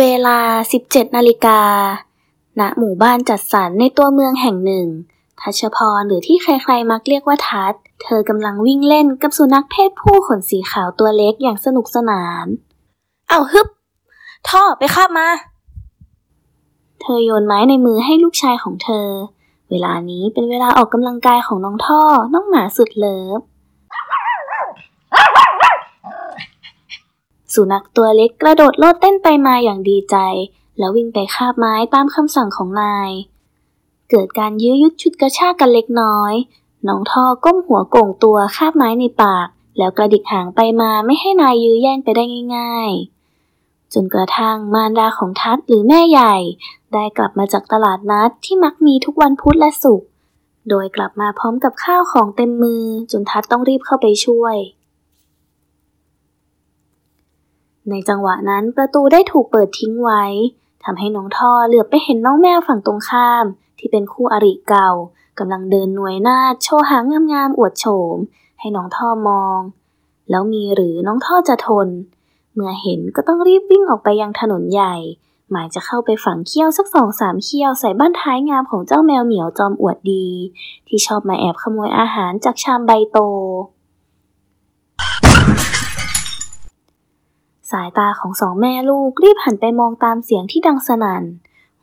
เวลา 17 นาฬิกา ณ หมู่บ้านจัดสรรในตัวเมืองแห่งหนึ่ง ทัชพรหรือที่ใครๆ มักเรียกว่าทัศเธอกำลังวิ่งเล่นกับสุนัขเพศผู้ขนสีขาวตัวเล็กอย่างสนุกสนาน เอาฮึบ ท่อไปคาบมา เธอโยนไม้ในมือให้ลูกชายของเธอ เวลานี้เป็นเวลาออกกำลังกายของน้องท่อ น้องหมาสุดเลิฟ สุนัขตัวเล็กกระโดดโลดเต้นไปมาอย่างดีใจ แล้ววิ่งไปคาบไม้ตามคำสั่งของนาย เกิดการยื้อยุดชุดกระชากกันเล็กน้อย น้องท่อก้มหัวโก่งตัวคาบไม้ในปาก แล้วกระดิกหางไปมาไม่ให้นายยื้อแย่งไปได้ง่าย ๆ จนกระทั่งมารดาของทัศหรือแม่ใหญ่ ได้กลับมาจากตลาดนัดที่มักมีทุกวันพุธและศุกร์ โดยกลับมาพร้อมกับข้าวของเต็มมือ จนทัศต้องรีบเข้าไปช่วย ในจังหวะนั้นประตูได้ถูกเปิดทิ้งไว้ทำให้น้องท่อเหลือบไปเห็นน้องแมวฝั่งตรงข้าม ที่เป็นคู่อริเก่ากำลังเดินหน่วยหน้าโชว์หางงามๆอวดโฉม ให้น้องท่อมอง แล้วมีหรือน้องท่อจะทน เมื่อเห็นก็ต้องรีบวิ่งออกไปยังถนนใหญ่ หมายจะเข้าไปฝังเขี้ยวสักสองสามเขี้ยวใส่บ้านท้ายงามของเจ้าแมวเหมียวจอมอวดดี ที่ชอบมาแอบขโมยอาหารจากชามใบโต สายตาของสองแม่ลูกรีบหันไปมองตามเสียงที่ดังสนั่น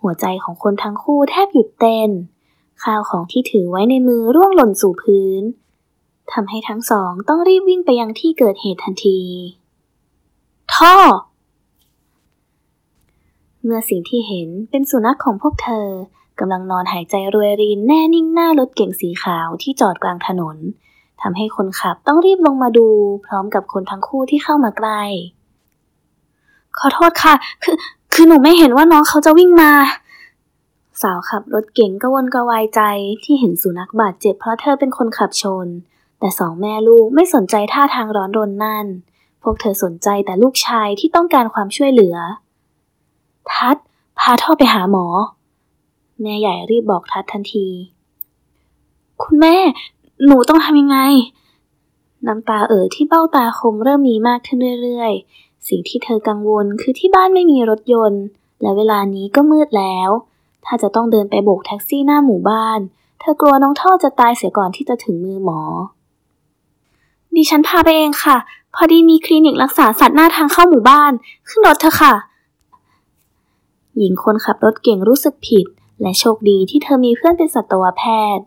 หัวใจของคนทั้งคู่แทบหยุดเต้น ข้าวของที่ถือไว้ในมือร่วงหล่นสู่พื้นทำให้ทั้งสองต้องรีบวิ่งไปยังที่เกิดเหตุทันที ท่อ เมื่อสิ่งที่เห็นเป็นสุนัขของพวกเธอกำลังนอนหายใจรวยรินแน่นิ่งหน้ารถเก๋งสีขาวที่จอดกลางถนนทำให้คนขับต้องรีบลงมาดู พร้อมกับคนทั้งคู่ที่เข้ามาใกล้ ขอโทษค่ะ คือ คือหนูไม่เห็นว่าน้องเขาจะวิ่งมา สาวขับรถเก๋งกระวนกระวายใจที่เห็นสุนัขบาดเจ็บเพราะเธอเป็นคนขับชน แต่สองแม่ลูกไม่สนใจท่าทางร้อนรนนั่น พวกเธอสนใจแต่ลูกชายที่ต้องการความช่วยเหลือ ทัดพาท่อไปหาหมอ แม่ใหญ่รีบบอกทัดทันที คุณแม่ หนูต้องทำยังไงน้ำตาเอ่อที่เบ้าตาคมเริ่มมีมากขึ้นเรื่อยสิ่งที่เธอกังวลคือที่บ้านไม่มีรถยนต์ และเวลานี้ก็มืดแล้ว ถ้าจะต้องเดินไปโบกแท็กซี่หน้าหมู่บ้าน เธอกลัวน้องท่อจะตายเสียก่อนที่จะถึงมือหมอ ดิฉันพาไปเองค่ะ พอดีมีคลินิกรักษาสัตว์หน้าทางเข้าหมู่บ้าน ขึ้นรถเถอะค่ะ หญิงคนขับรถเก่งรู้สึกผิด และโชคดีที่เธอมีเพื่อนเป็นสัตวแพทย์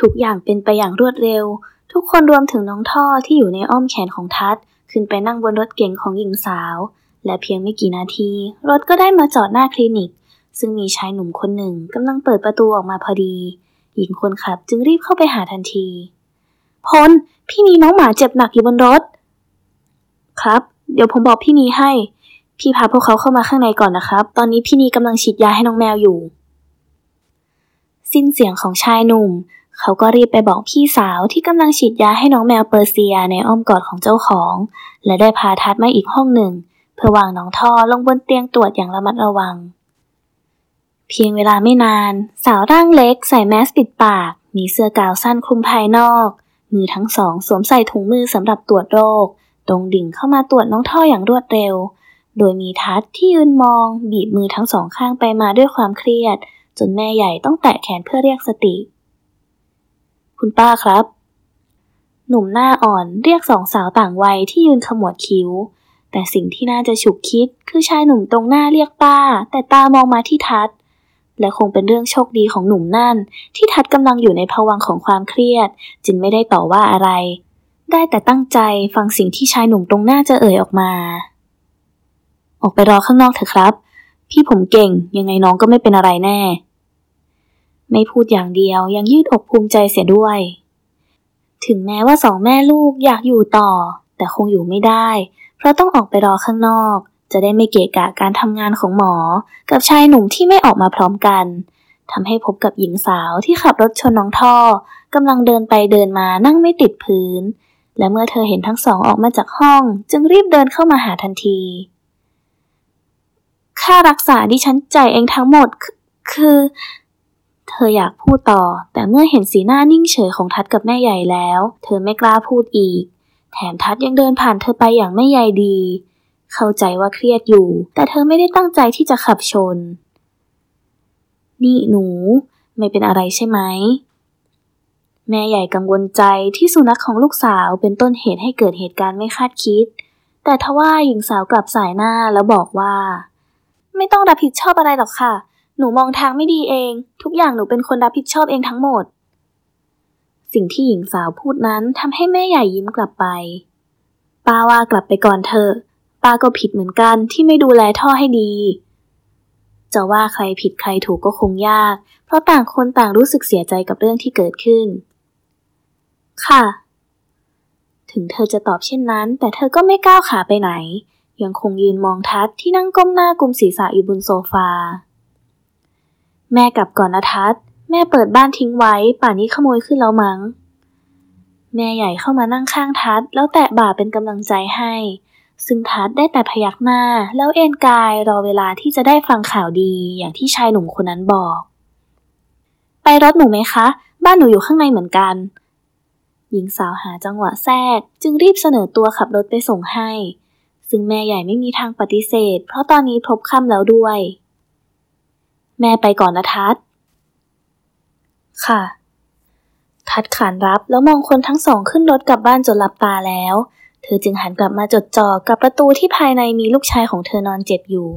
ทุกอย่างเป็นไปอย่างรวดเร็ว ทุกคนรวมถึงน้องท่อที่อยู่ในอ้อมแขนของทัศ ขึ้นไปนั่งบนรถเก๋งของหญิงสาว และเพียงไม่กี่นาที รถก็ได้มาจอดหน้าคลินิก ซึ่งมีชายหนุ่มคนหนึ่งกำลังเปิดประตูออกมาพอดี หญิงคนขับจึงรีบเข้าไปหาทันที พล พี่นีน้องหมาเจ็บหนักอยู่บนรถ ครับ เดี๋ยวผมบอกพี่นีให้ พี่พาพวกเขาเข้ามาข้างในก่อนนะครับ ตอนนี้พี่นีกำลังฉีดยาให้น้องแมวอยู่ สิ้นเสียงของชายหนุ่ม เขาก็รีบไปบอกพี่สาวที่กำลังฉีดยาให้น้องแมวเปอร์เซียในอ้อมกอดของเจ้าของ และได้พาทัดมาอีกห้องหนึ่ง เพื่อวางน้องท่อลงบนเตียงตรวจอย่างระมัดระวัง เพียงเวลาไม่นาน สาวร่างเล็กใส่แมสปิดปาก มีเสื้อกาวสั้นคลุมภายนอก มือทั้งสองสวมใส่ถุงมือสำหรับตรวจโรค ตรงดิ่งเข้ามาตรวจน้องท่ออย่างรวดเร็ว โดยมีทัดที่ยืนมองบีบมือทั้งสองข้างไปมาด้วยความเครียด จนแม่ใหญ่ต้องแตะแขนเพื่อเรียกสติ คุณป้าครับ หนุ่มหน้าอ่อนเรียกสองสาวต่างวัยที่ยืนขมวดคิ้ว แต่สิ่งที่น่าจะฉุกคิดคือชายหนุ่มตรงหน้าเรียกป้า แต่ตามองมาที่ทัด และคงเป็นเรื่องโชคดีของหนุ่มนั่น ที่ทัดกำลังอยู่ในภวังของความเครียด จึงไม่ได้ต่อว่าอะไร ได้แต่ตั้งใจฟังสิ่งที่ชายหนุ่มตรงหน้าจะเอ่ยออกมา ออกไปรอข้างนอกเถอะครับ พี่ผมเก่งยังไงน้องก็ไม่เป็นอะไรแน่ ไม่พูดอย่างเดียวยังยืดอกภูมิใจเสียด้วย ถึงแม้ว่าสองแม่ลูกอยากอยู่ต่อ แต่คงอยู่ไม่ได้ เพราะต้องออกไปรอข้างนอก จะได้ไม่เกะกะการทำงานของหมอ กับชายหนุ่มที่ไม่ออกมาพร้อมกันทำให้พบกับหญิงสาวที่ขับรถชนน้องท่อกำลังเดินไปเดินมานั่งไม่ติดพื้น และเมื่อเธอเห็นทั้งสองออกมาจากห้อง จึงรีบเดินเข้ามาหาทันที ค่ารักษาดิฉันจ่ายเองทั้งหมดคือ เธออยากพูดต่อ แต่เมื่อเห็นสีหน้านิ่งเฉยของทัดกับแม่ใหญ่แล้ว เธอไม่กล้าพูดอีก แถมทัดยังเดินผ่านเธอไปอย่างไม่ใยดี เข้าใจว่าเครียดอยู่ แต่เธอไม่ได้ตั้งใจที่จะขับชน นี่หนู ไม่เป็นอะไรใช่ไหมแม่ใหญ่กังวลใจที่สุนัขของลูกสาวเป็นต้นเหตุให้เกิดเหตุการณ์ไม่คาดคิด แต่ทว่าหญิงสาวกลับสายหน้าแล้วบอกว่า ไม่ต้องรับผิดชอบอะไรหรอกค่ะ หนูมองทางไม่ดีเอง ทุกอย่างหนูเป็นคนรับผิดชอบเองทั้งหมด สิ่งที่หญิงสาวพูดนั้นทำให้แม่ใหญ่ยิ้มกลับไป ป้าว่ากลับไปก่อนเถอป้าก็ผิดเหมือนกันที่ไม่ดูแลท่อให้ดี จะว่าใครผิดใครถูกก็คงยาก เพราะต่างคนต่างรู้สึกเสียใจกับเรื่องที่เกิดขึ้น ค่ะ ถึงเธอจะตอบเช่นนั้น แต่เธอก็ไม่ก้าวขาไปไหน ยังคงยืนมองทัศที่นั่งก้มหน้ากุมศีรษะอยู่บนโซฟา แม่กลับก่อนนะทัศแม่เปิดบ้านทิ้งไว้ ป่านนี้ขโมยขึ้นแล้วมั้ง แม่ใหญ่เข้ามานั่งข้างทัศแล้วแตะบ่าเป็นกำลังใจให้ ซึ่งทัศได้แต่พยักหน้า แล้วเอนกายรอเวลาที่จะได้ฟังข่าวดีอย่างที่ชายหนุ่มคนนั้นบอก ไปรถหนูไหมคะ บ้านหนูอยู่ข้างในเหมือนกัน หญิงสาวหาจังหวะแทรก จึงรีบเสนอตัวขับรถไปส่งให้ ซึ่งแม่ใหญ่ไม่มีทางปฏิเสธ เพราะตอนนี้พบค่ำแล้วด้วย แม่ไปก่อนนะทัดค่ะ ทัดขานรับแล้วมองคนทั้งสองขึ้นรถกลับบ้านจนหลับตาแล้ว เธอจึงหันกลับมาจดจ่อกับประตูที่ภายในมีลูกชายของเธอนอนเจ็บอยู่